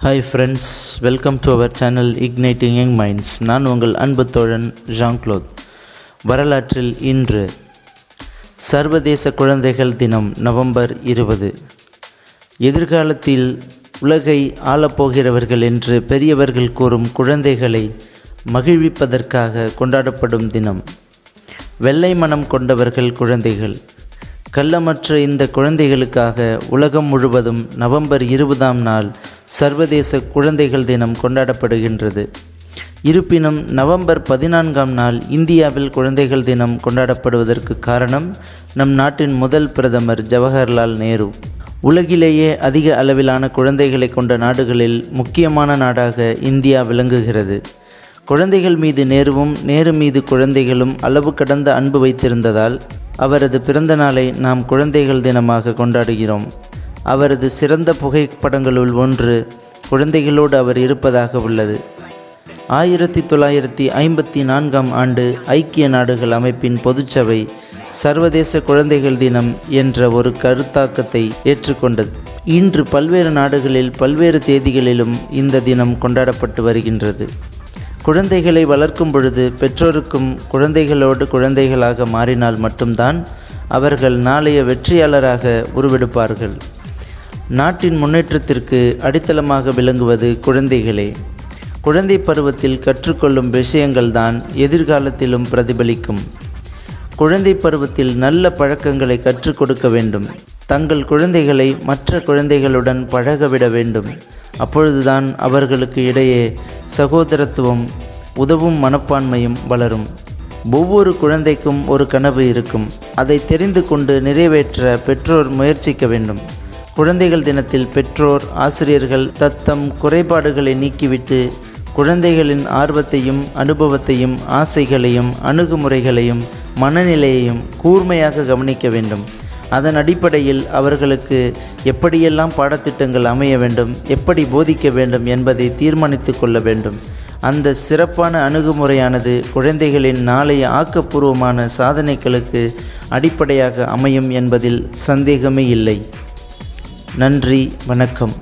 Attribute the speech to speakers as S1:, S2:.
S1: Hi friends welcome to our channel igniting young minds நான் உங்கள் அன்பு தோழன் ஜான் க்ளோத் வரலாற்றில் இன்று சர்வதேச குழந்தைகள் தினம் நவம்பர் இருபது. எதிர்காலத்தில் உலகை ஆளப்போகிறவர்கள் என்று பெரியவர்கள் கூறும் குழந்தைகளை மகிழ்விப்பதற்காக கொண்டாடப்படும் தினம். வெள்ளை மனம் கொண்டவர்கள் குழந்தைகள். கள்ளமற்ற இந்த குழந்தைகளுக்காக உலகம் முழுவதும் நவம்பர் இருபதாம் நாள் சர்வதேச குழந்தைகள் தினம் கொண்டாடப்படுகின்றது. இருப்பினும் நவம்பர் பதினான்காம் நாள் இந்தியாவில் குழந்தைகள் தினம் கொண்டாடப்படுவதற்கு காரணம் நம் நாட்டின் முதல் பிரதமர் ஜவஹர்லால் நேரு. உலகிலேயே அதிக அளவிலான குழந்தைகளை கொண்ட நாடுகளில் முக்கியமான நாடாக இந்தியா விளங்குகிறது. குழந்தைகள் மீது நேருவும் நேரு மீது குழந்தைகளும் அளவு கடந்த அன்பு வைத்திருந்ததால் அவரது பிறந்த நாளை நாம் குழந்தைகள் தினமாக கொண்டாடுகிறோம். அவரது சிறந்த புகைப்படங்களுள் ஒன்று குழந்தைகளோடு அவர் இருப்பதாக உள்ளது. ஆயிரத்தி தொள்ளாயிரத்தி ஐம்பத்தி நான்காம் ஆண்டு ஐக்கிய நாடுகள் அமைப்பின் பொதுச்சபை சர்வதேச குழந்தைகள் தினம் என்ற ஒரு கருத்தாக்கத்தை ஏற்றுக்கொண்டது. இன்று பல்வேறு நாடுகளில் பல்வேறு தேதிகளிலும் இந்த தினம் கொண்டாடப்பட்டு வருகின்றது. குழந்தைகளை வளர்க்கும் பொழுது பெற்றோருக்கும் குழந்தைகளோடு குழந்தைகளாக மாறினால் மட்டும்தான் அவர்கள் நாளைய வெற்றியாளராக உருவெடுப்பார்கள். நாட்டின் முன்னேற்றத்திற்கு அடித்தளமாக விளங்குவது குழந்தைகளே. குழந்தை பருவத்தில் கற்றுக்கொள்ளும் விஷயங்கள்தான் எதிர்காலத்திலும் பிரதிபலிக்கும். குழந்தை பருவத்தில் நல்ல பழக்கங்களை கற்றுக் கொடுக்க வேண்டும். தங்கள் குழந்தைகளை மற்ற குழந்தைகளுடன் பழகவிட வேண்டும். அப்பொழுதுதான் அவர்களுக்கு இடையே சகோதரத்துவம் உதவும் மனப்பான்மையும் வளரும். ஒவ்வொரு குழந்தைக்கும் ஒரு கனவு இருக்கும். அதை தெரிந்து கொண்டு நிறைவேற்ற பெற்றோர் முயற்சிக்க வேண்டும். குழந்தைகள் தினத்தில் பெற்றோர் ஆசிரியர்கள் தத்தம் குறைபாடுகளை நீக்கிவிட்டு குழந்தைகளின் ஆர்வத்தையும் அனுபவத்தையும் ஆசைகளையும் அணுகுமுறைகளையும் மனநிலையையும் கூர்மையாக கவனிக்க வேண்டும். அதன் அடிப்படையில் அவர்களுக்கு எப்படியெல்லாம் பாடத்திட்டங்கள் அமைய வேண்டும் எப்படி போதிக்க வேண்டும் என்பதை தீர்மானித்து கொள்ள வேண்டும். அந்த சிறப்பான அணுகுமுறையானது குழந்தைகளின் நாளைய ஆக்கப்பூர்வமான சாதனைகளுக்கு அடிப்படையாக அமையும் என்பதில் சந்தேகமே இல்லை. நன்றி வணக்கம்.